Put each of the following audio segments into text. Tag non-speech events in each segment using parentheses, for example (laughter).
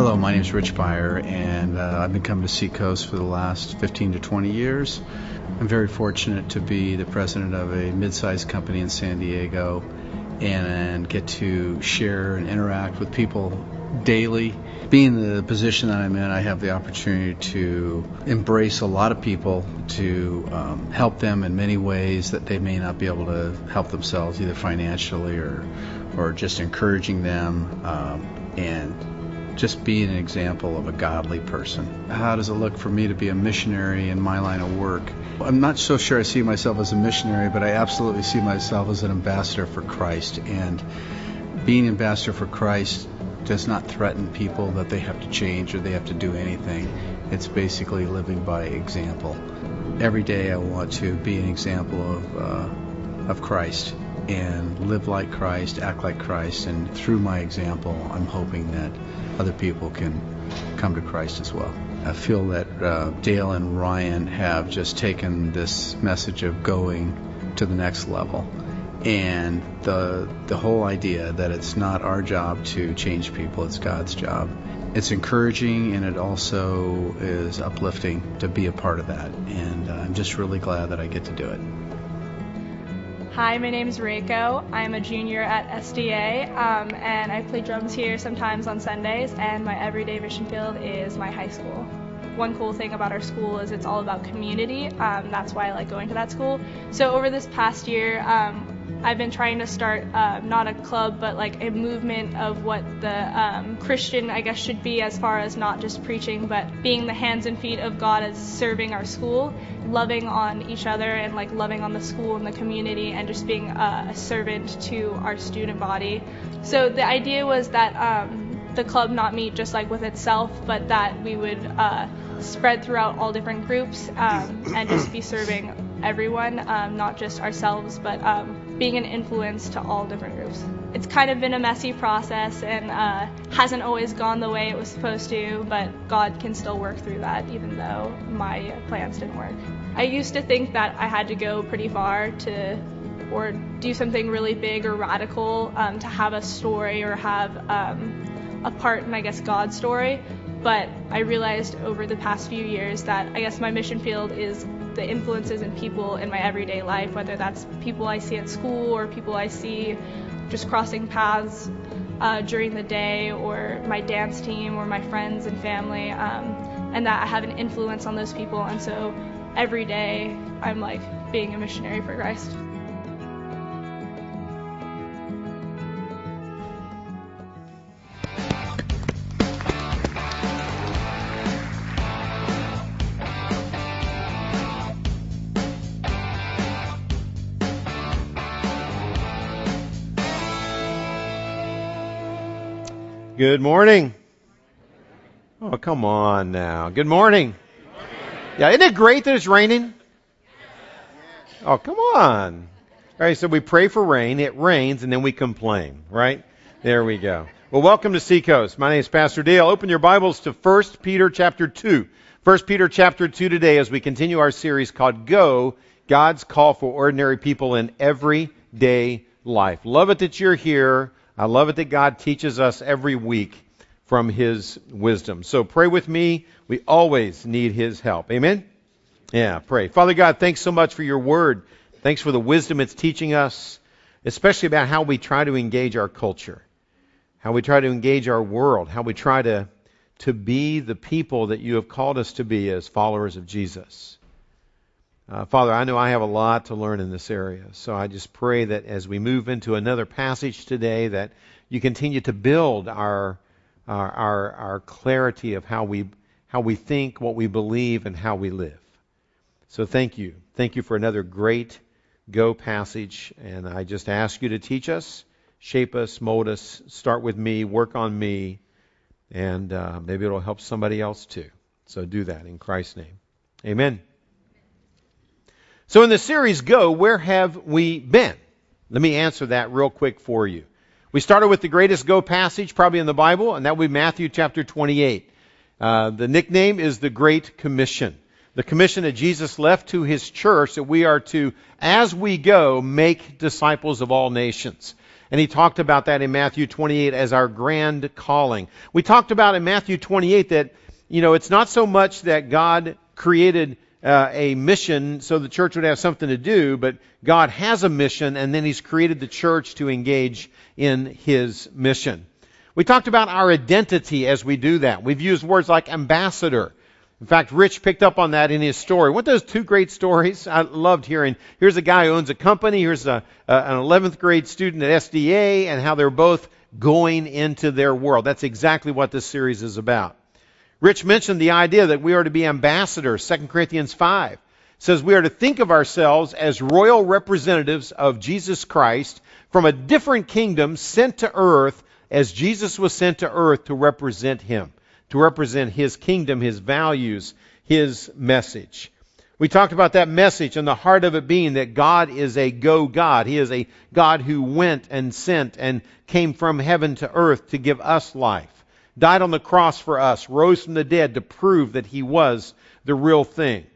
Hello, my name is Rich Beyer, and uh, I've been coming to Seacoast for the last 15 to 20 years. I'm very fortunate to be the president of a mid-sized company in San Diego and, get to share and interact with people daily. Being in the position that I'm in, I have the opportunity to embrace a lot of people, to um, help them in many ways that they may not be able to help themselves, either financially or, or just encouraging them. Um, and just being an example of a godly person. How does it look for me to be a missionary in my line of work? I'm not so sure I see myself as a missionary, but I absolutely see myself as an ambassador for Christ. And being ambassador for Christ does not threaten people that they have to change or they have to do anything. It's basically living by example. Every day I want to be an example of uh, of Christ and live like Christ, act like Christ, and through my example, I'm hoping that other people can come to Christ as well. I feel that uh, Dale and Ryan have just taken this message of going to the next level. And the the whole idea that it's not our job to change people, it's God's job. It's encouraging and it also is uplifting to be a part of that. And uh, I'm just really glad that I get to do it. Hi, my name is Reiko. I'm a junior at SDA, um, and I play drums here sometimes on Sundays, and my everyday mission field is my high school. One cool thing about our school is it's all about community. Um, that's why I like going to that school. So over this past year, um, I've been trying to start uh, not a club, but like a movement of what the um, Christian, I guess, should be as far as not just preaching, but being the hands and feet of God as serving our school, loving on each other and like loving on the school and the community, and just being a, a servant to our student body. So the idea was that um, the club not meet just like with itself, but that we would uh, spread throughout all different groups um, and just be serving everyone, um, not just ourselves, but um, being an influence to all different groups. It's kind of been a messy process and uh, hasn't always gone the way it was supposed to, but God can still work through that even though my plans didn't work. I used to think that I had to go pretty far to or do something really big or radical um, to have a story or have um, a part in, I guess, God's story. But I realized over the past few years that I guess my mission field is the influences and people in my everyday life, whether that's people I see at school or people I see just crossing paths uh, during the day, or my dance team, or my friends and family, um, and that I have an influence on those people. And so every day I'm like being a missionary for Christ. Good morning. Oh, come on now. Good morning. Yeah, isn't it great that it's raining? Oh, come on. All right, so we pray for rain, it rains, and then we complain, right? There we go. Well, welcome to Seacoast. My name is Pastor Dale. Open your Bibles to 1 Peter chapter 2. 1 Peter chapter 2 today as we continue our series called Go, God's Call for Ordinary People in Everyday Life. Love it that you're here. I love it that God teaches us every week from His wisdom. So pray with me. We always need His help. Amen? Yeah, pray. Father God, thanks so much for your word. Thanks for the wisdom it's teaching us, especially about how we try to engage our culture, how we try to engage our world, how we try to, to be the people that you have called us to be as followers of Jesus. Uh, Father, I know I have a lot to learn in this area, so I just pray that as we move into another passage today, that you continue to build our our our, our clarity of how we how we think, what we believe, and how we live. So thank you, thank you for another great go passage, and I just ask you to teach us, shape us, mold us. Start with me, work on me, and uh, maybe it'll help somebody else too. So do that in Christ's name, Amen. So in the series Go, where have we been? Let me answer that real quick for you. We started with the greatest Go passage probably in the Bible, and that would be Matthew chapter 28. Uh, the nickname is the Great Commission. The commission that Jesus left to his church that we are to, as we go, make disciples of all nations. And he talked about that in Matthew 28 as our grand calling. We talked about in Matthew 28 that, you know, it's not so much that God created uh, a mission so the church would have something to do, but God has a mission and then he's created the church to engage in his mission. We talked about our identity as we do that. We've used words like ambassador. In fact, Rich picked up on that in his story. What those two great stories I loved hearing. Here's a guy who owns a company. Here's a, a, an 11th grade student at SDA, and how they're both going into their world. That's exactly what this series is about. Rich mentioned the idea that we are to be ambassadors. 2 Corinthians 5 says we are to think of ourselves as royal representatives of Jesus Christ from a different kingdom sent to earth as Jesus was sent to earth to represent him, to represent his kingdom, his values, his message. We talked about that message and the heart of it being that God is a go God. He is a God who went and sent and came from heaven to earth to give us life died on the cross for us, rose from the dead to prove that he was the real thing.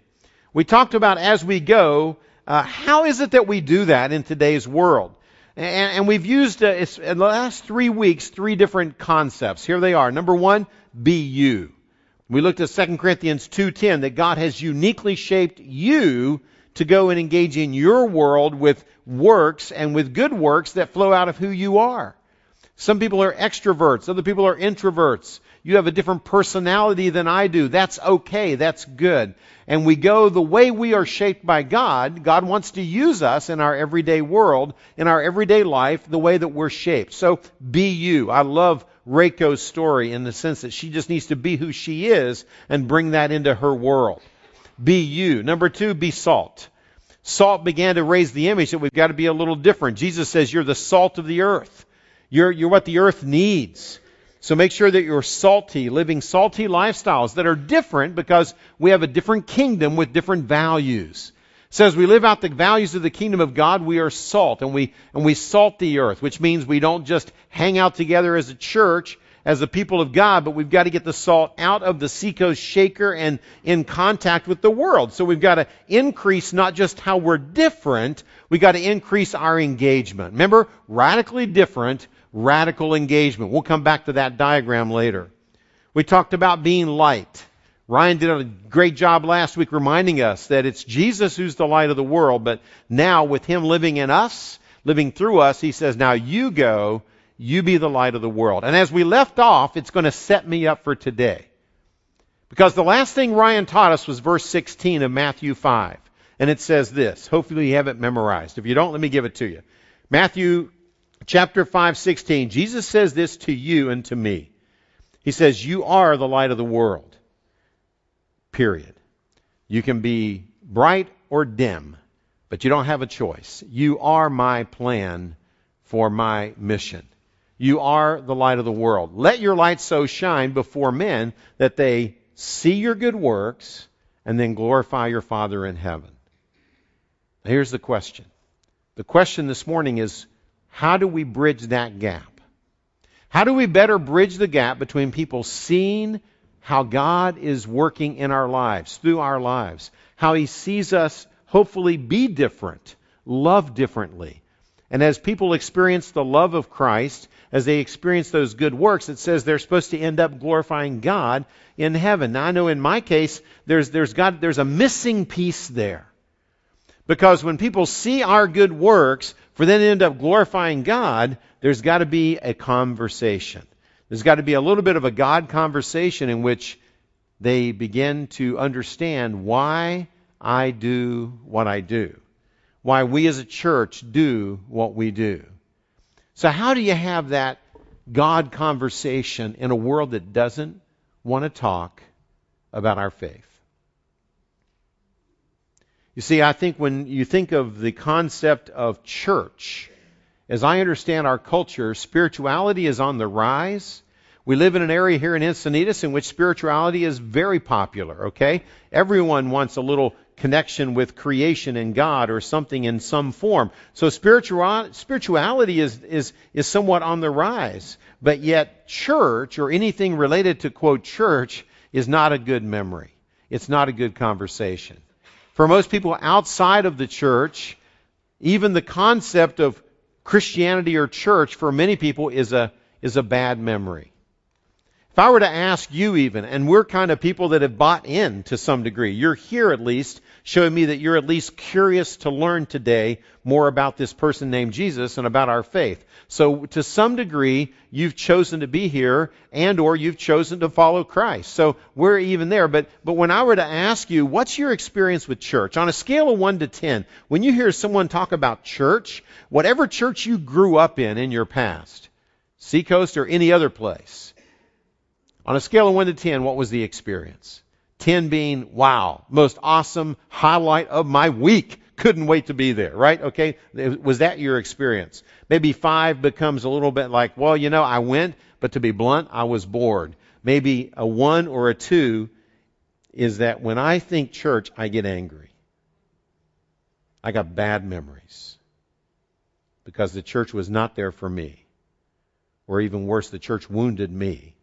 We talked about as we go, uh, how is it that we do that in today's world? And, and we've used uh, in the last three weeks three different concepts. Here they are. Number one, be you. We looked at 2 Corinthians 2:10 that God has uniquely shaped you to go and engage in your world with works and with good works that flow out of who you are. Some people are extroverts, other people are introverts. You have a different personality than I do. That's okay. That's good. And we go the way we are shaped by God. God wants to use us in our everyday world, in our everyday life, the way that we're shaped. So be you. I love Reiko's story in the sense that she just needs to be who she is and bring that into her world. Be you. Number two, be salt. Salt began to raise the image that we've got to be a little different. Jesus says you're the salt of the earth. You're, you're what the earth needs. So make sure that you're salty, living salty lifestyles that are different because we have a different kingdom with different values. So as we live out the values of the kingdom of God, we are salt and we, and we salt the earth, which means we don't just hang out together as a church, as the people of God, but we've got to get the salt out of the Seacoast shaker and in contact with the world. So we've got to increase not just how we're different, we've got to increase our engagement. Remember, radically different radical engagement. We'll come back to that diagram later. We talked about being light. Ryan did a great job last week reminding us that it's Jesus who's the light of the world, but now with Him living in us, living through us, He says, now you go, you be the light of the world. And as we left off, it's going to set me up for today. Because the last thing Ryan taught us was verse 16 of Matthew 5. And it says this. Hopefully you have it memorized. If you don't, let me give it to you. Matthew chapter 5, 16, Jesus says this to you and to me. He says, You are the light of the world. Period. You can be bright or dim, but you don't have a choice. You are my plan for my mission. You are the light of the world. Let your light so shine before men that they see your good works and then glorify your Father in heaven. Here's the question. The question this morning is how do we bridge that gap? How do we better bridge the gap between people seeing how God is working in our lives, through our lives, how He sees us hopefully be different, love differently. And as people experience the love of Christ, as they experience those good works, it says they're supposed to end up glorifying God in heaven. Now I know in my case, there's, there's God, there's a missing piece there. Because when people see our good works, for then end up glorifying God, there's got to be a conversation. There's got to be a little bit of a God conversation in which they begin to understand why I do what I do. Why we as a church do what we do. So how do you have that God conversation in a world that doesn't want to talk about our faith? You see, I think when you think of the concept of church, as I understand our culture, spirituality is on the rise. We live in an area here in Encinitas in which spirituality is very popular, okay? Everyone wants a little connection with creation and God or something in some form. So spirituality is, is, is somewhat on the rise. But yet church or anything related to quote church is not a good memory. It's not a good conversation. For most people outside of the church, even the concept of Christianity or church for many people is a, is a bad memory. If I were to ask you even, and we're kind of people that have bought in to some degree, you're here at least, showing me that you're at least curious to learn today more about this person named Jesus and about our faith. So to some degree, you've chosen to be here and or you've chosen to follow Christ. So we're even there. But, but when I were to ask you, what's your experience with church? On a scale of 1 to 10, when you hear someone talk about church, whatever church you grew up in in your past, Seacoast or any other place, on a scale of 1 to 10, what was the experience? 10 being, wow, most awesome highlight of my week. Couldn't wait to be there, right? Okay. Was that your experience? Maybe 5 becomes a little bit like, well, you know, I went, but to be blunt, I was bored. Maybe a 1 or a 2 is that when I think church, I get angry. I got bad memories because the church was not there for me. Or even worse, the church wounded me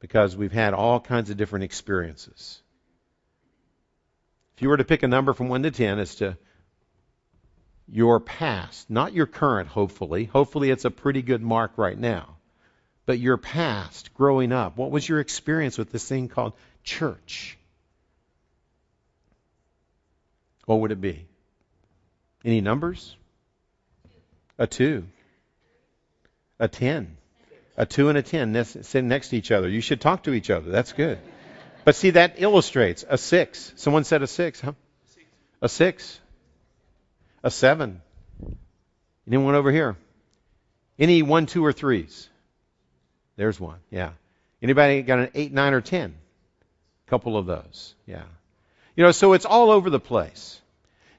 because we've had all kinds of different experiences. If you were to pick a number from 1 to 10 as to your past, not your current, hopefully. Hopefully, it's a pretty good mark right now. But your past, growing up, what was your experience with this thing called church? What would it be? Any numbers? A two. A ten. A two and a ten sitting next to each other. You should talk to each other. That's good. But see, that illustrates a six. Someone said a six, huh? A six. A seven. Anyone over here? Any one, two, or threes? There's one. Yeah. Anybody got an eight, nine, or ten? A couple of those. Yeah. You know, so it's all over the place.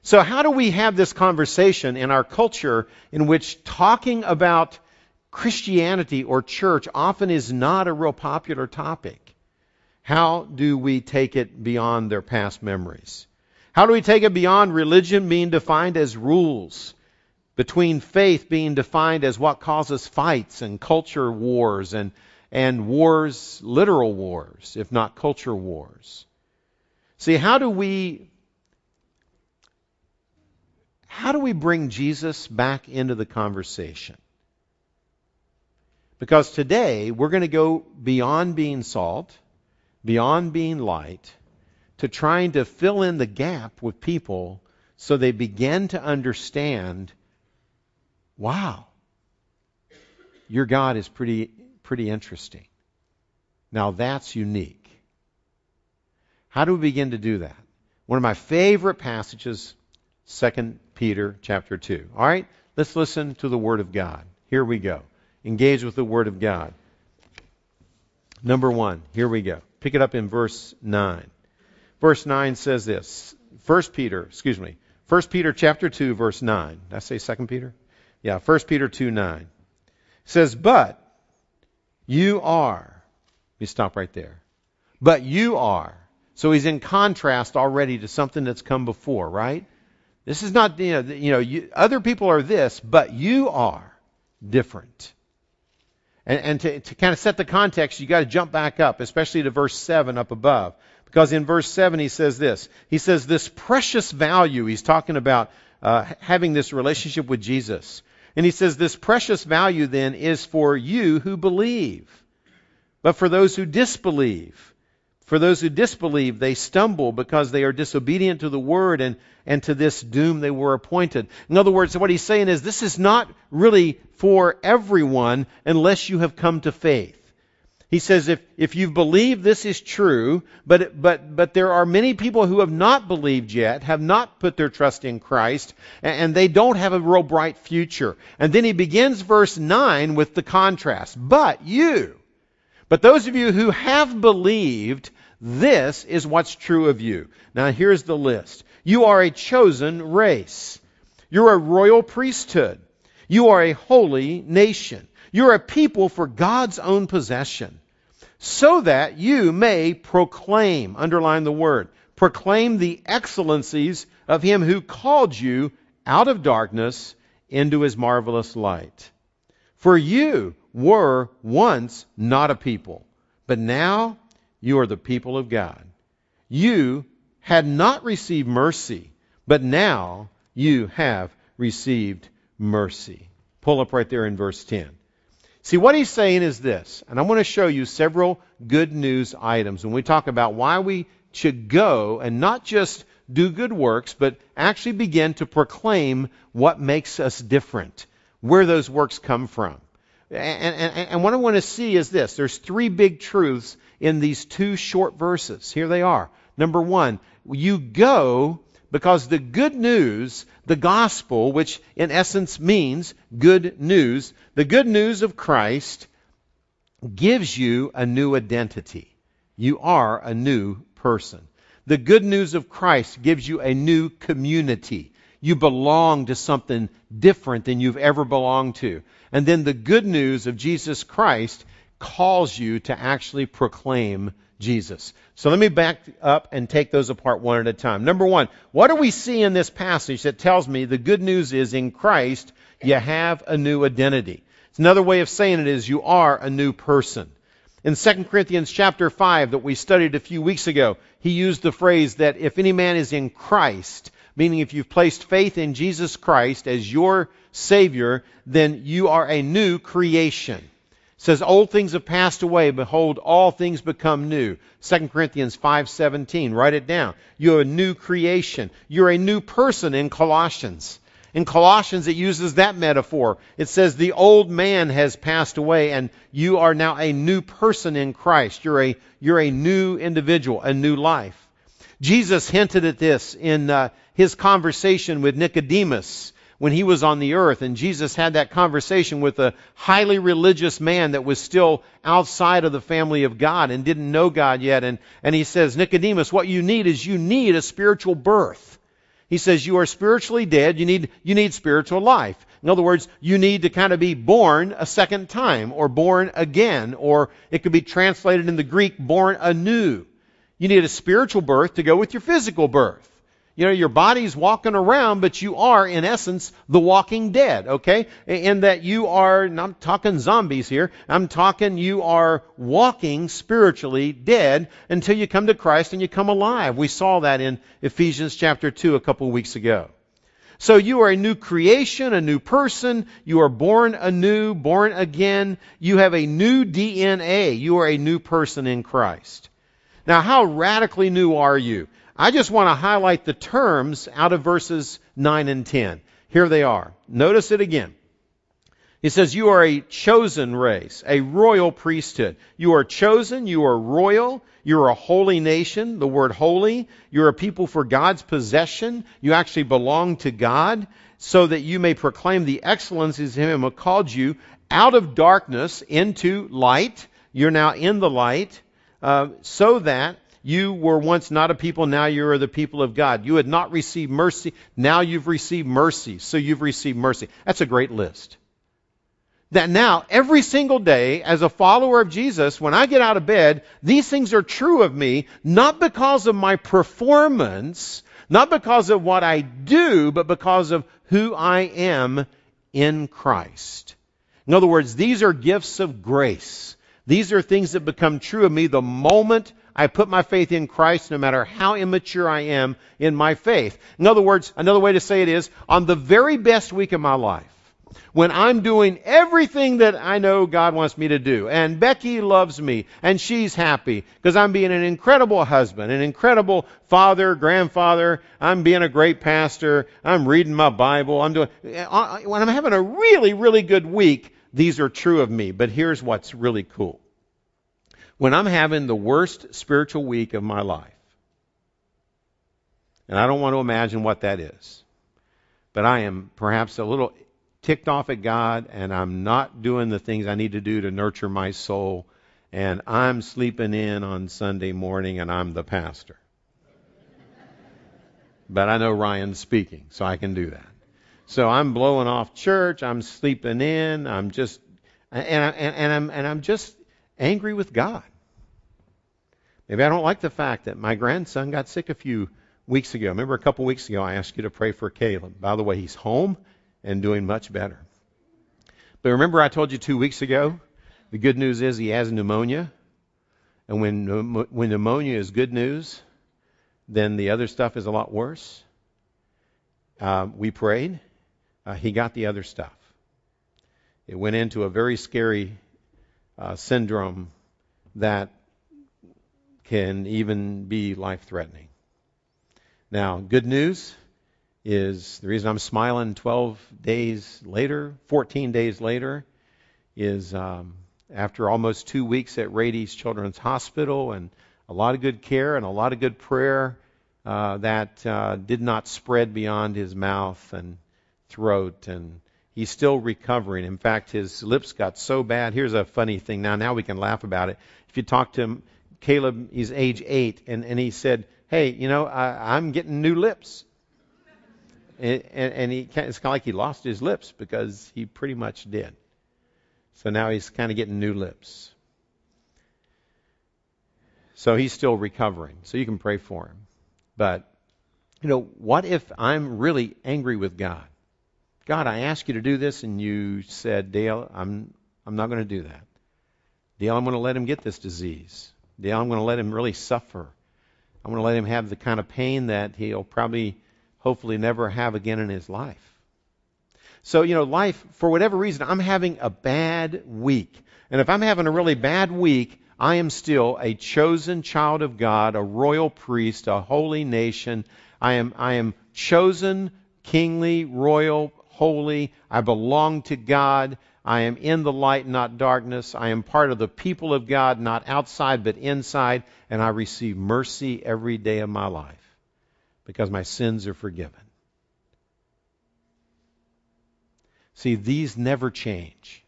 So how do we have this conversation in our culture in which talking about Christianity or church often is not a real popular topic. How do we take it beyond their past memories? How do we take it beyond religion being defined as rules, between faith being defined as what causes fights and culture wars and, and wars, literal wars, if not culture wars? See, how do we how do we bring Jesus back into the conversation? Because today we're going to go beyond being salt, beyond being light, to trying to fill in the gap with people so they begin to understand wow, your God is pretty, pretty interesting. Now that's unique. How do we begin to do that? One of my favorite passages, 2 Peter chapter 2. All right, let's listen to the Word of God. Here we go engage with the Word of God. Number one, here we go. Pick it up in verse 9. Verse 9 says this. 1 Peter, excuse me, 1 Peter chapter 2, verse 9. Did I say 2 Peter? Yeah, 1 Peter 2, 9. says, But you are. Let me stop right there. But you are. So he's in contrast already to something that's come before, right? This is not, you know, you know you, other people are this, but you are different. And, and to, to kind of set the context, you got to jump back up, especially to verse 7 up above. Because in verse 7 he says this. He says, This precious value, he's talking about uh, having this relationship with Jesus. And he says, This precious value then is for you who believe. But for those who disbelieve, for those who disbelieve, they stumble because they are disobedient to the word and, and to this doom they were appointed. In other words, what he's saying is this is not really for everyone unless you have come to faith. He says if, if you believe this is true, but, but, but there are many people who have not believed yet, have not put their trust in Christ, and, and they don't have a real bright future. And then he begins verse 9 with the contrast. But you, but those of you who have believed, this is what's true of you. Now here's the list. You are a chosen race. You're a royal priesthood. You are a holy nation. You're a people for God's own possession. So that you may proclaim, underline the word, proclaim the excellencies of him who called you out of darkness into his marvelous light. For you were once not a people, but now you are the people of God. You had not received mercy, but now you have received mercy. Pull up right there in verse 10. See, what he's saying is this, and I want to show you several good news items when we talk about why we should go and not just do good works, but actually begin to proclaim what makes us different, where those works come from. And, and, and, what I want to see is this. There's three big truths in these two short verses. Here they are. Number one, you go because the good news, the gospel, which in essence means good news, the good news of Christ gives you a new identity. You are a new person. The good news of Christ gives you a new community. You belong to something different than you've ever belonged to. And then the good news of Jesus Christ calls you to actually proclaim Jesus. So let me back up and take those apart one at a time. Number one, what do we see in this passage that tells me the good news is in Christ you have a new identity? It's another way of saying it is you are a new person. In 2 Corinthians chapter 5 that we studied a few weeks ago, he used the phrase that if any man is in Christ, meaning if you've placed faith in Jesus Christ as your Savior, then you are a new creation. Says, Old things have passed away, behold, all things become new. 2 Corinthians 5.17, write it down. You're a new creation. You're a new person in Colossians. In Colossians, it uses that metaphor. It says, The old man has passed away, and you are now a new person in Christ. You're a, you're a new individual, a new life. Jesus hinted at this in uh, his conversation with Nicodemus when he was on the earth. And Jesus had that conversation with a highly religious man that was still outside of the family of God and didn't know God yet. And, and he says, Nicodemus, what you need is you need a spiritual birth. He says you are spiritually dead. You need, you need spiritual life. In other words, you need to kind of be born a second time or born again, or it could be translated in the Greek, born anew. You need a spiritual birth to go with your physical birth. You know, your body's walking around, but you are, in essence, the walking dead, okay? In that you are, I'm talking zombies here, I'm talking you are walking spiritually dead until you come to Christ and you come alive. We saw that in Ephesians chapter 2 a couple of weeks ago. So you are a new creation, a new person. You are born anew, born again. You have a new DNA. You are a new person in Christ. Now, how radically new are you? I just want to highlight the terms out of verses 9 and 10. Here they are. Notice it again. He says, You are a chosen race, a royal priesthood. You are chosen, you are royal, you're a holy nation. The word holy, you're a people for God's possession. You actually belong to God so that you may proclaim the excellencies of Him who called you out of darkness into light. You're now in the light, uh, so that you were once not a people, now you are the people of God. You had not received mercy, now you've received mercy, so you've received mercy. That's a great list. That now, every single day, as a follower of Jesus, when I get out of bed, these things are true of me, not because of my performance, not because of what I do, but because of who I am in Christ. In other words, these are gifts of grace. These are things that become true of me the moment I put my faith in Christ no matter how immature I am in my faith. In other words, another way to say it is, on the very best week of my life, when I'm doing everything that I know God wants me to do, and Becky loves me, and she's happy, because I'm being an incredible husband, an incredible father, grandfather, I'm being a great pastor, I'm reading my Bible, I'm doing, uh, uh, when I'm having a really, really good week, these are true of me. But here's what's really cool when I'm having the worst spiritual week of my life, and I don't want to imagine what that is, but I am perhaps a little ticked off at God and I'm not doing the things I need to do to nurture my soul, and I'm sleeping in on Sunday morning and I'm the pastor. but I know Ryan's speaking, so I can do that. So I'm blowing off church, I'm sleeping in, I'm just and, I, and, and I'm and I'm just angry with God. Maybe I don't like the fact that my grandson got sick a few weeks ago. Remember a couple weeks ago I asked you to pray for Caleb. By the way, he's home and doing much better. But remember I told you two weeks ago, the good news is he has pneumonia. And when, when pneumonia is good news, then the other stuff is a lot worse. Uh, we prayed. uh, he got the other stuff. It went into a very scary uh, syndrome that can even be life threatening. Now, good news is the reason I'm smiling 12 days later, 14 days later, is um, after almost two weeks at Rady's Children's Hospital and a lot of good care and a lot of good prayer uh, that uh, did not spread beyond his mouth and throat and he's still recovering. In fact, his lips got so bad. Here's a funny thing now. Now we can laugh about it. If you talk to him, Caleb, he's age eight, and, and he said, Hey, you know, I, I'm getting new lips. And, and, and he, it's kind of like he lost his lips because he pretty much did. So now he's kind of getting new lips. So he's still recovering. So you can pray for him. But, you know, what if I'm really angry with God? God, I asked you to do this, and you said, Dale, I'm, I'm not going to do that. Dale, I'm going to let him get this disease. Dale, I'm going to let him really suffer. I'm going to let him have the kind of pain that he'll probably, hopefully, never have again in his life. So, you know, life, for whatever reason, I'm having a bad week. And if I'm having a really bad week, I am still a chosen child of God, a royal priest, a holy nation. I am, I am chosen, kingly, royal, holy. I belong to God. I am in the light, not darkness. I am part of the people of God, not outside, but inside. And I receive mercy every day of my life because my sins are forgiven. See, these never change.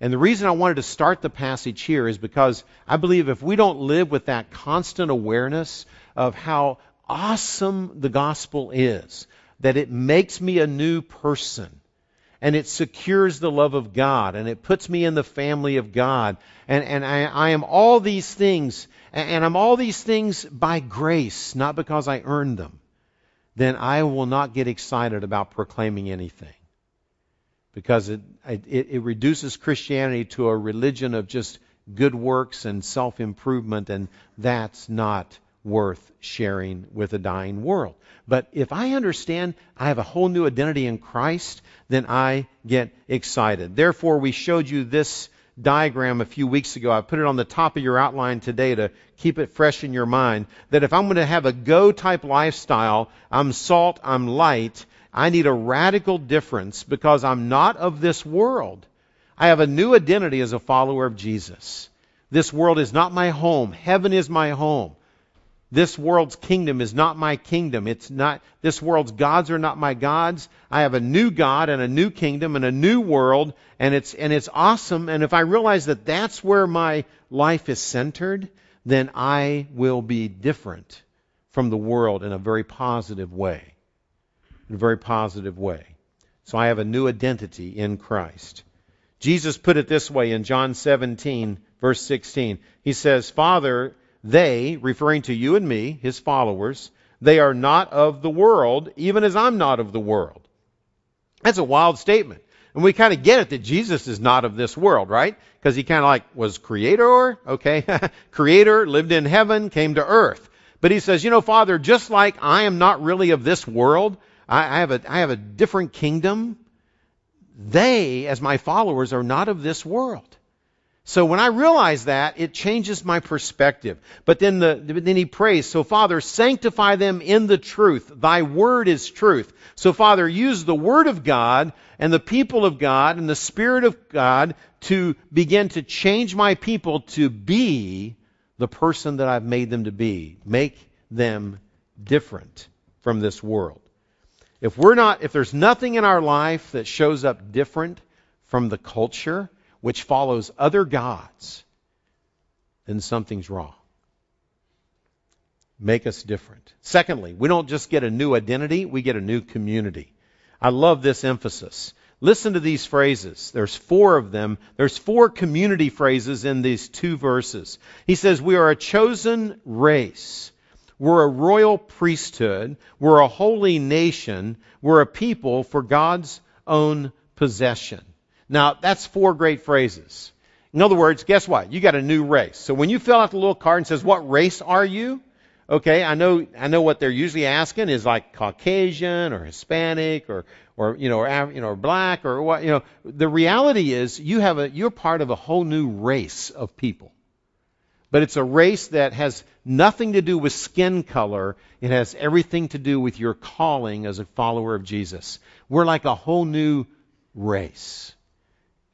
And the reason I wanted to start the passage here is because I believe if we don't live with that constant awareness of how awesome the gospel is, that it makes me a new person and it secures the love of God and it puts me in the family of God. And, and I, I am all these things, and I'm all these things by grace, not because I earned them. Then I will not get excited about proclaiming anything. Because it, it, it reduces Christianity to a religion of just good works and self improvement, and that's not worth sharing with a dying world. But if I understand I have a whole new identity in Christ, then I get excited. Therefore, we showed you this diagram a few weeks ago. I put it on the top of your outline today to keep it fresh in your mind. That if I'm going to have a go type lifestyle, I'm salt, I'm light, I need a radical difference because I'm not of this world. I have a new identity as a follower of Jesus. This world is not my home. Heaven is my home. This world's kingdom is not my kingdom. It's not, this world's gods are not my gods. I have a new God and a new kingdom and a new world, and it's, and it's awesome. And if I realize that that's where my life is centered, then I will be different from the world in a very positive way. In a very positive way. So I have a new identity in Christ. Jesus put it this way in John 17, verse 16. He says, Father, they, referring to you and me, his followers, they are not of the world, even as I'm not of the world. That's a wild statement. And we kind of get it that Jesus is not of this world, right? Because he kind of like was creator, okay? (laughs) creator, lived in heaven, came to earth. But he says, you know, Father, just like I am not really of this world, I, I have a, I have a different kingdom. They, as my followers, are not of this world. So when I realize that, it changes my perspective. But then the, then he prays, so Father, sanctify them in the truth. Thy word is truth. So Father, use the word of God and the people of God and the spirit of God to begin to change my people to be the person that I've made them to be. Make them different from this world. If we're not, if there's nothing in our life that shows up different from the culture, which follows other gods, then something's wrong. Make us different. Secondly, we don't just get a new identity, we get a new community. I love this emphasis. Listen to these phrases. There's four of them. There's four community phrases in these two verses. He says, We are a chosen race. We're a royal priesthood. We're a holy nation. We're a people for God's own possession. Now, that's four great phrases. In other words, guess what? You got a new race. So when you fill out the little card and says, what race are you? Okay, I know I know what they're usually asking is like Caucasian or Hispanic or or you know or you know or black or what you know. The reality is you have a you're part of a whole new race of people. But it's a race that has nothing to do with skin color. It has everything to do with your calling as a follower of Jesus. We're like a whole new race.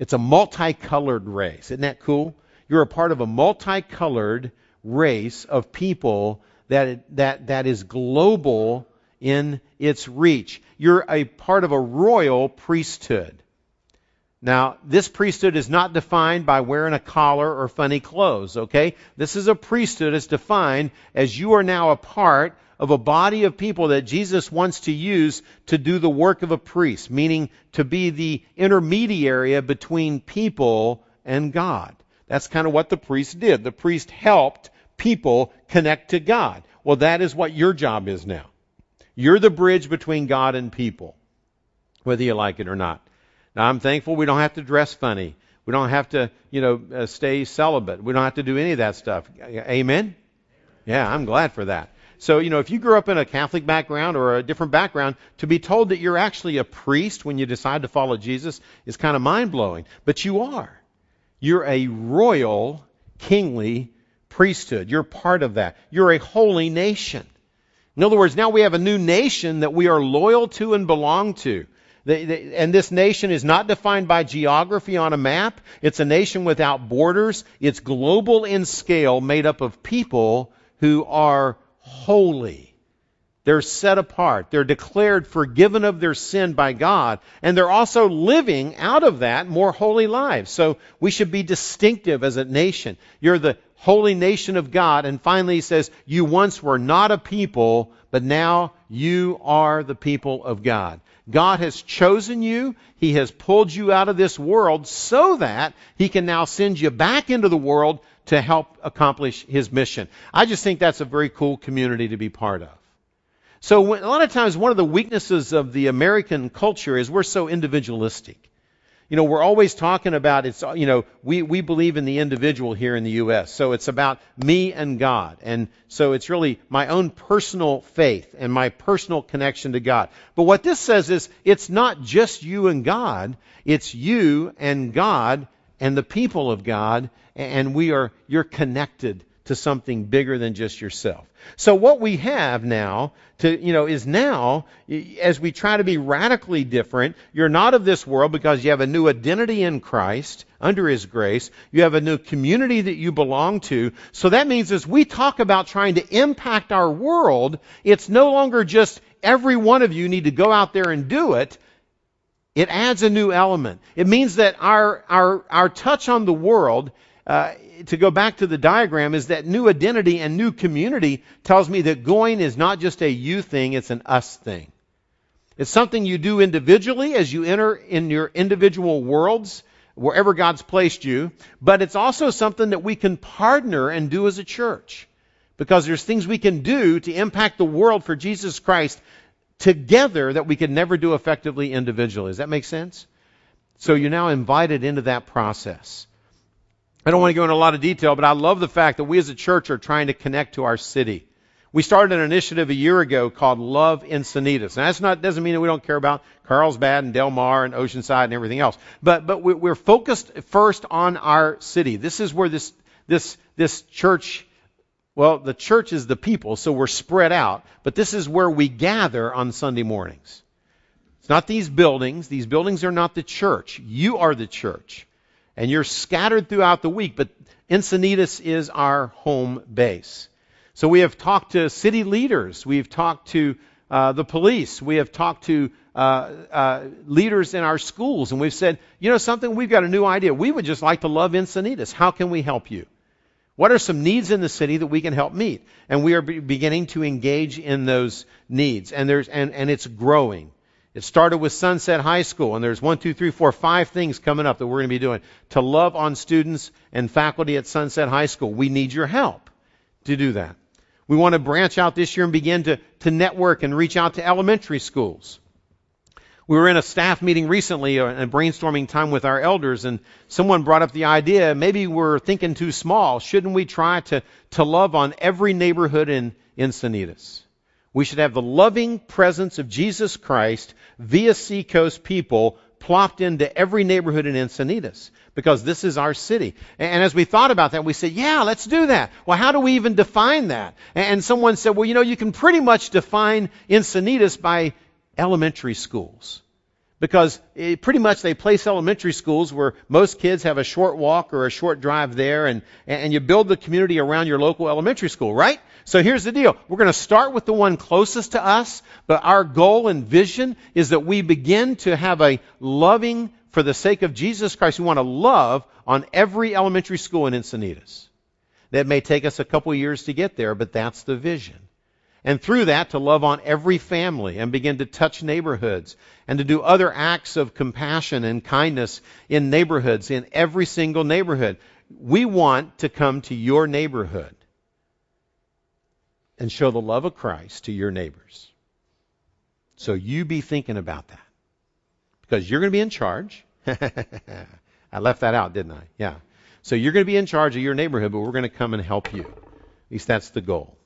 It's a multicolored race. Isn't that cool? You're a part of a multicolored race of people that, that, that is global in its reach. You're a part of a royal priesthood. Now, this priesthood is not defined by wearing a collar or funny clothes, okay? This is a priesthood. It's defined as you are now a part of a body of people that Jesus wants to use to do the work of a priest, meaning to be the intermediary between people and God. That's kind of what the priest did. The priest helped people connect to God. Well, that is what your job is now. You're the bridge between God and people, whether you like it or not. Now, I'm thankful we don't have to dress funny. We don't have to, you know, uh, stay celibate. We don't have to do any of that stuff. Amen? Yeah, I'm glad for that. So, you know, if you grew up in a Catholic background or a different background, to be told that you're actually a priest when you decide to follow Jesus is kind of mind blowing. But you are. You're a royal, kingly priesthood. You're part of that. You're a holy nation. In other words, now we have a new nation that we are loyal to and belong to. And this nation is not defined by geography on a map. It's a nation without borders. It's global in scale, made up of people who are holy. They're set apart. They're declared forgiven of their sin by God. And they're also living out of that more holy lives. So we should be distinctive as a nation. You're the holy nation of God. And finally, he says, You once were not a people, but now you are the people of God. God has chosen you. He has pulled you out of this world so that He can now send you back into the world to help accomplish His mission. I just think that's a very cool community to be part of. So when, a lot of times one of the weaknesses of the American culture is we're so individualistic. You know, we're always talking about it's, you know, we, we believe in the individual here in the U.S. So it's about me and God. And so it's really my own personal faith and my personal connection to God. But what this says is it's not just you and God. It's you and God and the people of God. And we are, you're connected to something bigger than just yourself. So what we have now to, you know, is now, as we try to be radically different, you're not of this world because you have a new identity in Christ under His grace. You have a new community that you belong to. So that means as we talk about trying to impact our world, it's no longer just every one of you need to go out there and do it. It adds a new element. It means that our, our, our touch on the world uh, to go back to the diagram, is that new identity and new community tells me that going is not just a you thing, it's an us thing. It's something you do individually as you enter in your individual worlds, wherever God's placed you, but it's also something that we can partner and do as a church. Because there's things we can do to impact the world for Jesus Christ together that we could never do effectively individually. Does that make sense? So you're now invited into that process. I don't want to go into a lot of detail, but I love the fact that we as a church are trying to connect to our city. We started an initiative a year ago called Love Encinitas. Now, that's not doesn't mean that we don't care about Carlsbad and Del Mar and Oceanside and everything else, but but we're focused first on our city. This is where this this this church. Well, the church is the people, so we're spread out, but this is where we gather on Sunday mornings. It's not these buildings. These buildings are not the church. You are the church and you're scattered throughout the week, but Encinitas is our home base. So we have talked to city leaders, we've talked to uh, the police, we have talked to uh, uh, leaders in our schools, and we've said, you know something, we've got a new idea. We would just like to love Encinitas. How can we help you? What are some needs in the city that we can help meet? And we are beginning to engage in those needs, and there's and, and it's growing. It started with Sunset High School, and there's one, two, three, four, five things coming up that we're going to be doing to love on students and faculty at Sunset High School. We need your help to do that. We want to branch out this year and begin to, to network and reach out to elementary schools. We were in a staff meeting recently, uh, a brainstorming time with our elders, and someone brought up the idea maybe we're thinking too small. Shouldn't we try to, to love on every neighborhood in Encinitas? We should have the loving presence of Jesus Christ via Seacoast people plopped into every neighborhood in Encinitas because this is our city. And as we thought about that, we said, yeah, let's do that. Well, how do we even define that? And someone said, well, you know, you can pretty much define Encinitas by elementary schools. Because it, pretty much they place elementary schools where most kids have a short walk or a short drive there, and, and you build the community around your local elementary school, right? So here's the deal. We're going to start with the one closest to us, but our goal and vision is that we begin to have a loving, for the sake of Jesus Christ, we want to love on every elementary school in Encinitas. That may take us a couple years to get there, but that's the vision and through that to love on every family and begin to touch neighborhoods and to do other acts of compassion and kindness in neighborhoods, in every single neighborhood. We want to come to your neighborhood and show the love of Christ to your neighbors. So you be thinking about that. Because you're going to be in charge. (laughs) I left that out, didn't I? Yeah. So you're going to be in charge of your neighborhood, but we're going to come and help you. At least that's the goal.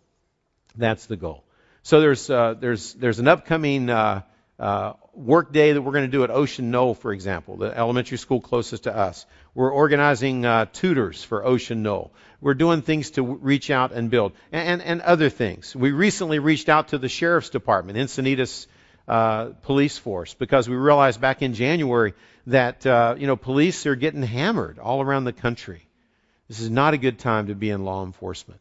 That's the goal. So there's uh, there's there's an upcoming uh, uh, work day that we're going to do at Ocean Knoll, for example, the elementary school closest to us. We're organizing uh, tutors for Ocean Knoll. We're doing things to reach out and build, and, and, and other things. We recently reached out to the sheriff's department, Encinitas uh, police force, because we realized back in January that uh, you know police are getting hammered all around the country. This is not a good time to be in law enforcement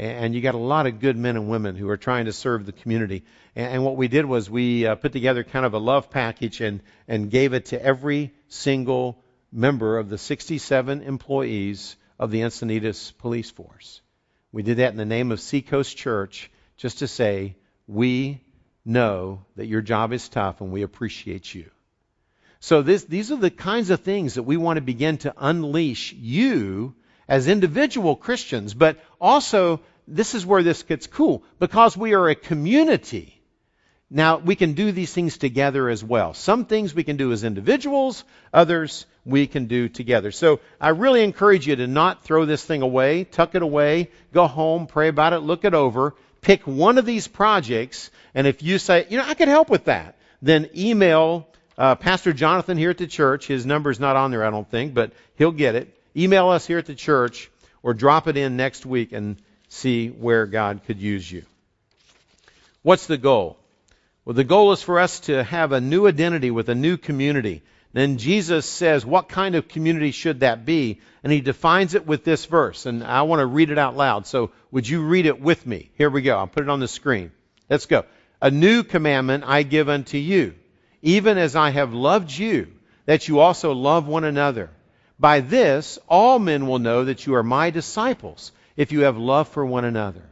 and you got a lot of good men and women who are trying to serve the community. And, what we did was we uh, put together kind of a love package and, and gave it to every single member of the 67 employees of the Encinitas Police Force. We did that in the name of Seacoast Church just to say, we know that your job is tough and we appreciate you. So this, these are the kinds of things that we want to begin to unleash you as individual Christians, but also this is where this gets cool because we are a community. Now, we can do these things together as well. Some things we can do as individuals, others we can do together. So I really encourage you to not throw this thing away, tuck it away, go home, pray about it, look it over, pick one of these projects, and if you say, you know, I could help with that, then email uh, Pastor Jonathan here at the church. His number's not on there, I don't think, but he'll get it. Email us here at the church or drop it in next week and see where God could use you. What's the goal? Well, the goal is for us to have a new identity with a new community. Then Jesus says, what kind of community should that be? And he defines it with this verse. And I want to read it out loud. So would you read it with me? Here we go. I'll put it on the screen. Let's go. A new commandment I give unto you, even as I have loved you, that you also love one another. By this, all men will know that you are my disciples if you have love for one another.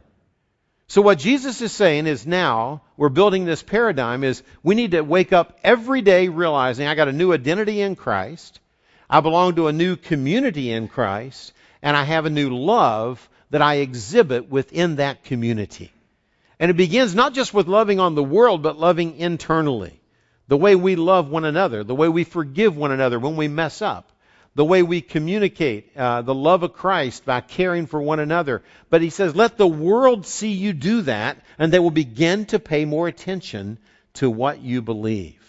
So what Jesus is saying is now we're building this paradigm is we need to wake up every day realizing I got a new identity in Christ. I belong to a new community in Christ and I have a new love that I exhibit within that community. And it begins not just with loving on the world, but loving internally. The way we love one another, the way we forgive one another when we mess up, the way we communicate uh, the love of Christ by caring for one another. But he says, let the world see you do that, and they will begin to pay more attention to what you believe.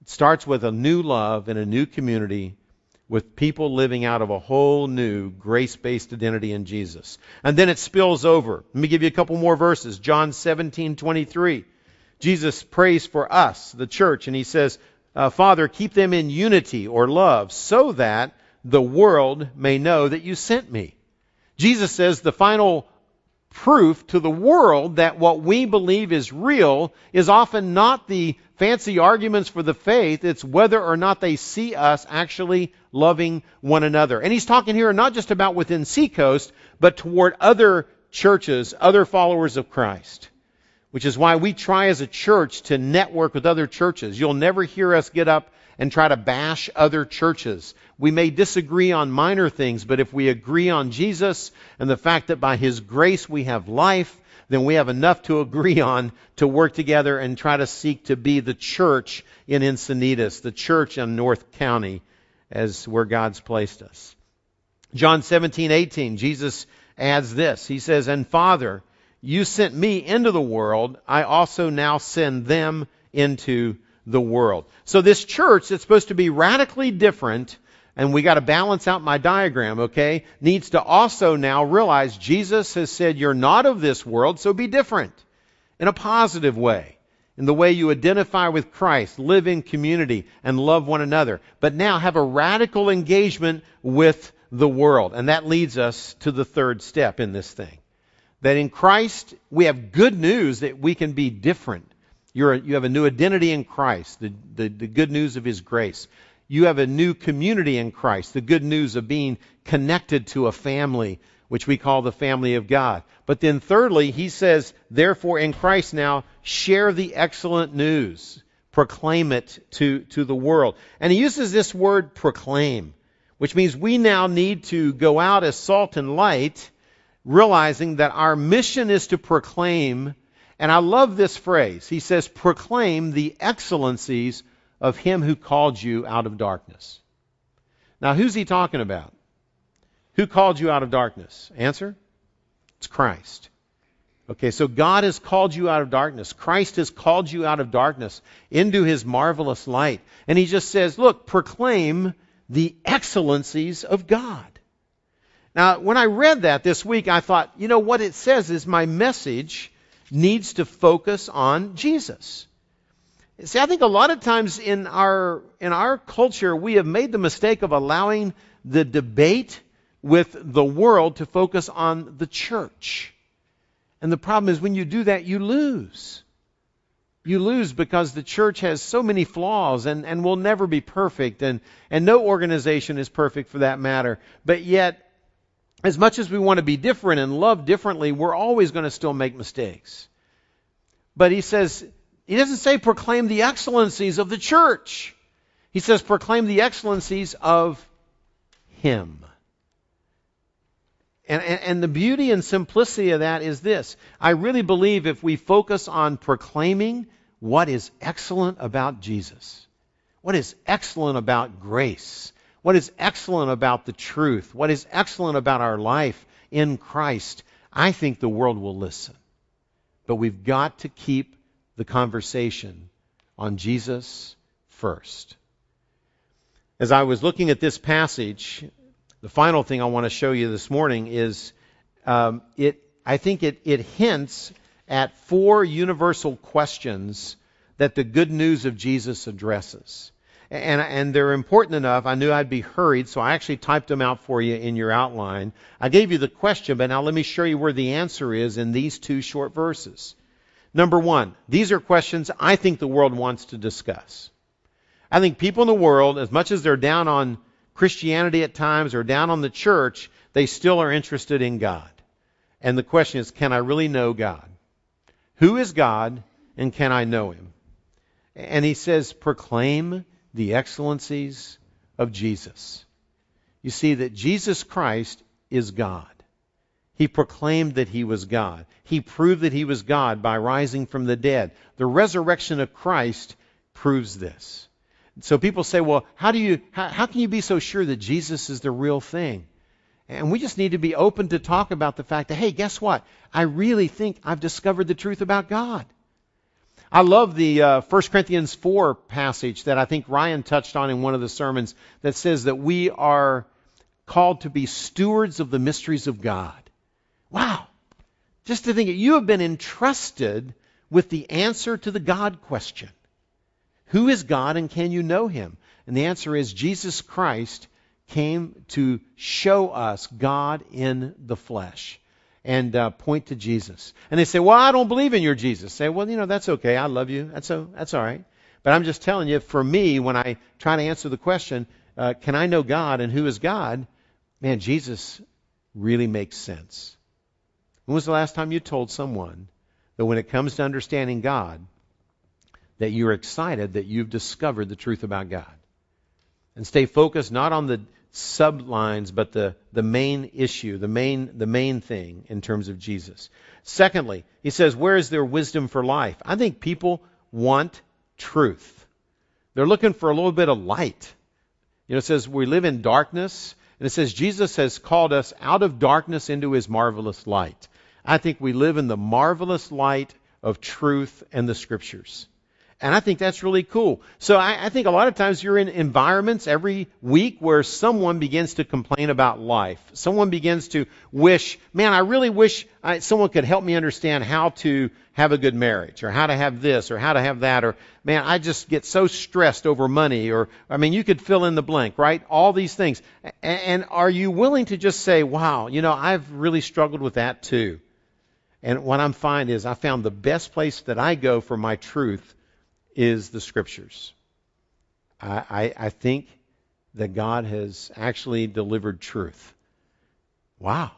It starts with a new love in a new community with people living out of a whole new grace based identity in Jesus. And then it spills over. Let me give you a couple more verses. John 17 23. Jesus prays for us, the church, and he says, uh, Father, keep them in unity or love so that the world may know that you sent me. Jesus says the final proof to the world that what we believe is real is often not the fancy arguments for the faith, it's whether or not they see us actually loving one another. And he's talking here not just about within Seacoast, but toward other churches, other followers of Christ which is why we try as a church to network with other churches. You'll never hear us get up and try to bash other churches. We may disagree on minor things, but if we agree on Jesus and the fact that by His grace we have life, then we have enough to agree on to work together and try to seek to be the church in Encinitas, the church in North County, as where God's placed us. John 17, 18, Jesus adds this. He says, And Father, you sent me into the world, I also now send them into the world. So this church that's supposed to be radically different, and we got to balance out my diagram, okay, needs to also now realize Jesus has said, You're not of this world, so be different in a positive way. In the way you identify with Christ, live in community, and love one another. But now have a radical engagement with the world. And that leads us to the third step in this thing. That in Christ, we have good news that we can be different. You're a, you have a new identity in Christ, the, the, the good news of His grace. You have a new community in Christ, the good news of being connected to a family, which we call the family of God. But then thirdly, he says, therefore in Christ now, share the excellent news. Proclaim it to, to the world. And he uses this word proclaim which means we now need to go out as salt and light, realizing that our mission is to proclaim, and I love this phrase. He says, proclaim the excellencies of him who called you out of darkness. Now, who's he talking about? Who called you out of darkness? Answer? It's Christ. Okay, so God has called you out of darkness. Christ has called you out of darkness into his marvelous light. And he just says, look, proclaim the excellencies of God. Now, when I read that this week, I thought, you know, what it says is my message needs to focus on Jesus. See, I think a lot of times in our, in our culture, we have made the mistake of allowing the debate with the world to focus on the church. And the problem is when you do that, you lose you lose because the church has so many flaws and, and will never be perfect, and, and no organization is perfect for that matter. But yet, as much as we want to be different and love differently, we're always going to still make mistakes. But he says, he doesn't say proclaim the excellencies of the church. He says proclaim the excellencies of Him. And, and, and, the beauty and simplicity of that is this. I really believe if we focus on proclaiming what is excellent about Jesus, what is excellent about grace, what is excellent about the truth, what is excellent about our life in Christ, I think the world will listen. But we've got to keep the conversation on Jesus first. As I was looking at this passage, the final thing I want to show you this morning is um, it. I think it, it hints at four universal questions that the good news of Jesus addresses. And, and they're important enough. I knew I'd be hurried, so I actually typed them out for you in your outline. I gave you the question, but now let me show you where the answer is in these two short verses. Number one, these are questions I think the world wants to discuss. I think people in the world, as much as they're down on Christianity at times or down on the church, they still are interested in God. And the question is, can I really know God? Who is God and can I know him? And he says, proclaim the excellencies of Jesus. You see that Jesus Christ is God. He proclaimed that he was God. He proved that he was God by rising from the dead. The resurrection of Christ proves this. So people say, well, how do you, how, how can you be so sure that Jesus is the real thing? And we just need to be open to talk about the fact that, hey, guess what? I really think I've discovered the truth about God. I love the uh, 1 Corinthians 4 passage that I think Ryan touched on in one of the sermons that says that we are called to be stewards of the mysteries of God. Wow. Just to think that you have been entrusted with the answer to the God question. Who is God and can you know him? And the answer is Jesus Christ came to show us God in the flesh and uh, point to Jesus. And they say, "Well, I don't believe in your Jesus." Say, "Well, you know, that's okay. I love you. That's so, that's all right." But I'm just telling you, for me, when I try to answer the question, uh, "Can I know God and who is God?" Man, Jesus really makes sense. When was the last time you told someone that when it comes to understanding God, that you're excited that you've discovered the truth about God? and stay focused not on the sublines, but the, the main issue, the main, the main thing in terms of Jesus. Secondly, he says, Where is their wisdom for life? I think people want truth. They're looking for a little bit of light. You know, it says we live in darkness, and it says Jesus has called us out of darkness into his marvelous light. I think we live in the marvelous light of truth and the scriptures. And I think that's really cool. So I, I, think a lot of times you're in environments every week where someone begins to complain about life. Someone begins to wish, man, I really wish I, someone could help me understand how to have a good marriage or how to have this or how to have that or, man, I just get so stressed over money or, I mean, you could fill in the blank, right? All these things. And, and are you willing to just say, wow, you know, I've really struggled with that too. And what I'm finding is I found the best place that I go for my truth is the scriptures. I, I, I think that God has actually delivered truth. Wow.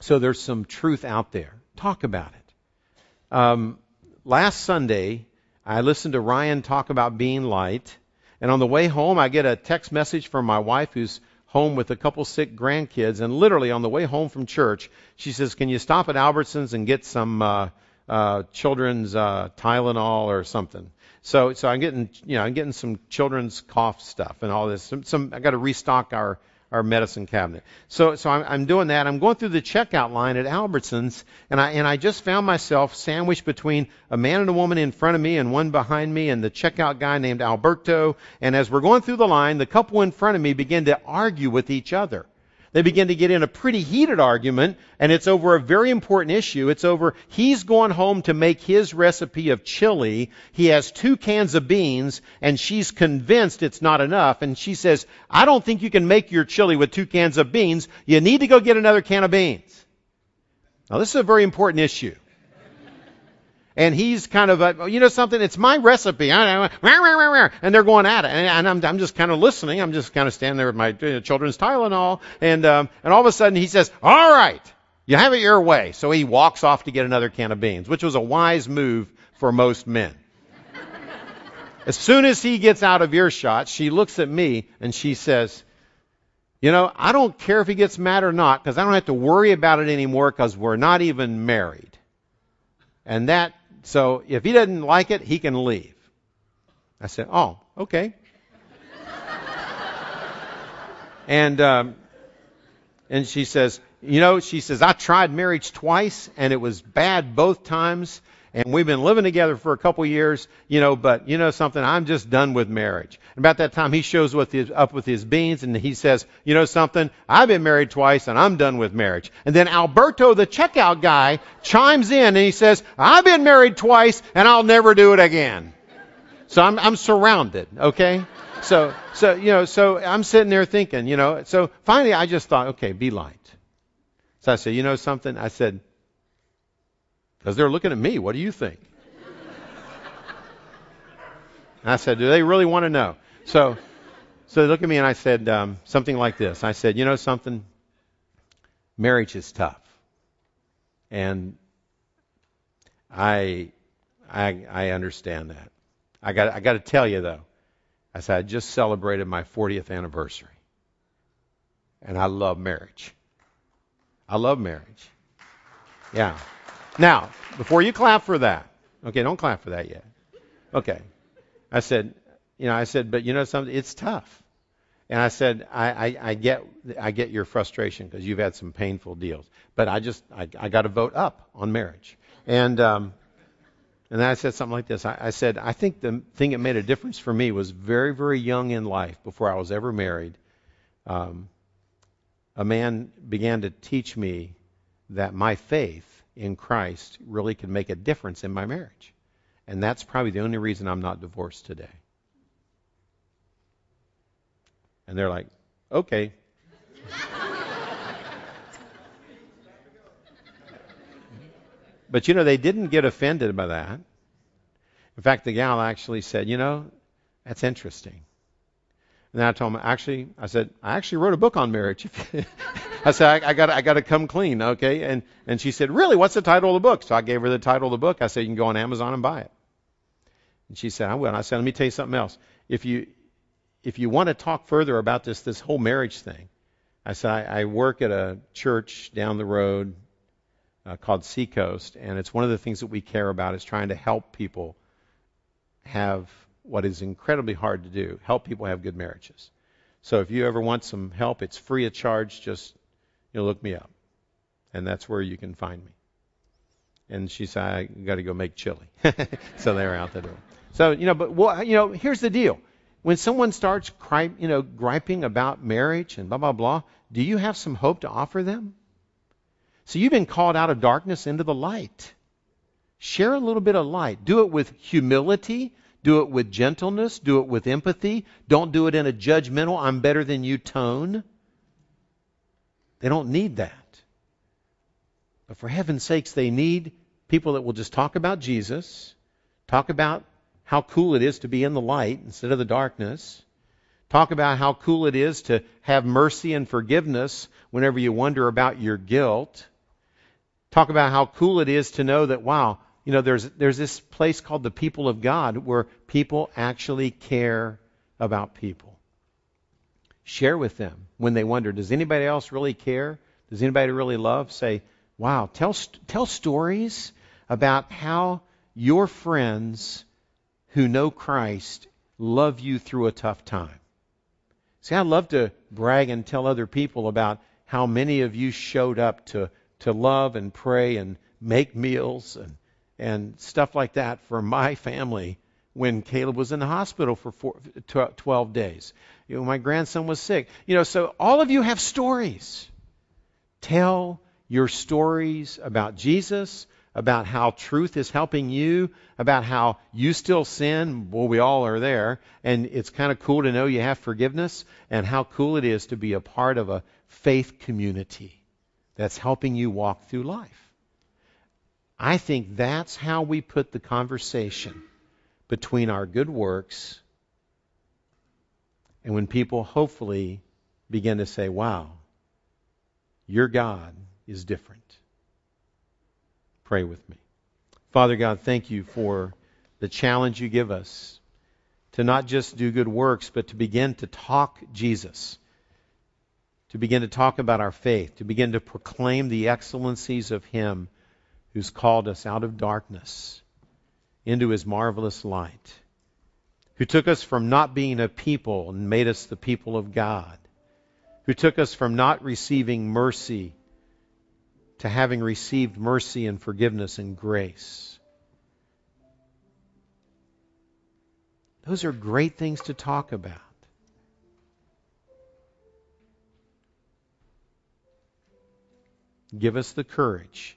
So there's some truth out there. Talk about it. Um, last Sunday, I listened to Ryan talk about being light. And on the way home, I get a text message from my wife who's home with a couple sick grandkids. And literally on the way home from church, she says, Can you stop at Albertsons and get some uh, uh, children's uh, Tylenol or something. So, so I'm getting, you know, I'm getting some children's cough stuff and all this. Some, some I got to restock our our medicine cabinet. So, so I'm, I'm doing that. I'm going through the checkout line at Albertsons, and I and I just found myself sandwiched between a man and a woman in front of me and one behind me, and the checkout guy named Alberto. And as we're going through the line, the couple in front of me begin to argue with each other. They begin to get in a pretty heated argument, and it's over a very important issue. It's over he's going home to make his recipe of chili. He has two cans of beans, and she's convinced it's not enough. And she says, I don't think you can make your chili with two cans of beans. You need to go get another can of beans. Now, this is a very important issue and he's kind of a, you know something, it's my recipe. And they're going at it. And I'm, I'm just kind of listening. I'm just kind of standing there with my children's Tylenol. And, um, and all of a sudden he says, all right, you have it your way. So he walks off to get another can of beans, which was a wise move for most men. as soon as he gets out of earshot, she looks at me and she says, you know, I don't care if he gets mad or not because I don't have to worry about it anymore because we're not even married. And that so if he doesn't like it, he can leave. I said, oh, okay. and um, and she says, you know, she says I tried marriage twice and it was bad both times and we've been living together for a couple years, you know, but you know something, I'm just done with marriage. And about that time, he shows with his, up with his beans and he says, you know something, I've been married twice and I'm done with marriage. And then Alberto, the checkout guy, chimes in and he says, I've been married twice and I'll never do it again. So I'm, I'm surrounded, okay? So, so, you know, so I'm sitting there thinking, you know, so finally I just thought, okay, be light. So I said, you know something? I said, because they're looking at me. What do you think? I said, Do they really want to know? So, so they look at me and I said um, something like this. I said, You know something? Marriage is tough. And I, I, I understand that. I got, I got to tell you though. I said, I just celebrated my 40th anniversary. And I love marriage. I love marriage. Yeah. Now, before you clap for that, okay, don't clap for that yet. Okay. I said, you know, I said, but you know something, it's tough. And I said, I, I, I get, I get your frustration because you've had some painful deals. But I just, I, I got to vote up on marriage. And, um, and then I said something like this. I, I said, I think the thing that made a difference for me was very, very young in life, before I was ever married. Um, a man began to teach me that my faith in Christ really can make a difference in my marriage. And that's probably the only reason I'm not divorced today. And they're like, okay. (laughs) but you know, they didn't get offended by that. In fact, the gal actually said, you know, that's interesting. And I told him, actually, I said, I actually wrote a book on marriage. (laughs) I said, I, I got, I got to come clean, okay? And and she said, really? What's the title of the book? So I gave her the title of the book. I said, you can go on Amazon and buy it. And she said, I will. And I said, let me tell you something else. If you if you want to talk further about this this whole marriage thing, I said I, I work at a church down the road uh, called Seacoast, and it's one of the things that we care about is trying to help people have what is incredibly hard to do: help people have good marriages. So if you ever want some help, it's free of charge. Just you know, look me up, and that's where you can find me. And she said, I got to go make chili. (laughs) so they were out the door. So you know, but well, you know, here's the deal when someone starts cri- you know, griping about marriage and blah, blah, blah, do you have some hope to offer them? So you've been called out of darkness into the light. Share a little bit of light. Do it with humility. Do it with gentleness. Do it with empathy. Don't do it in a judgmental, I'm better than you tone. They don't need that. But for heaven's sakes, they need people that will just talk about Jesus, talk about how cool it is to be in the light instead of the darkness. Talk about how cool it is to have mercy and forgiveness whenever you wonder about your guilt. Talk about how cool it is to know that, wow, you know, there's, there's this place called the people of God where people actually care about people. Share with them when they wonder, does anybody else really care? Does anybody really love? Say, wow, tell, tell stories about how your friends who know Christ love you through a tough time. See, I love to brag and tell other people about how many of you showed up to, to love and pray and make meals and, and stuff like that for my family when Caleb was in the hospital for four, 12 days. You know, my grandson was sick. You know, so all of you have stories. Tell your stories about Jesus, about how truth is helping you, about how you still sin. Well, we all are there. And it's kind of cool to know you have forgiveness and how cool it is to be a part of a faith community that's helping you walk through life. I think that's how we put the conversation between our good works and when people hopefully begin to say, wow, your God is different. Pray with me. Father God, thank you for the challenge you give us to not just do good works, but to begin to talk Jesus, to begin to talk about our faith, to begin to proclaim the excellencies of Him who's called us out of darkness into His marvelous light, who took us from not being a people and made us the people of God, who took us from not receiving mercy to having received mercy and forgiveness and grace. Those are great things to talk about. Give us the courage.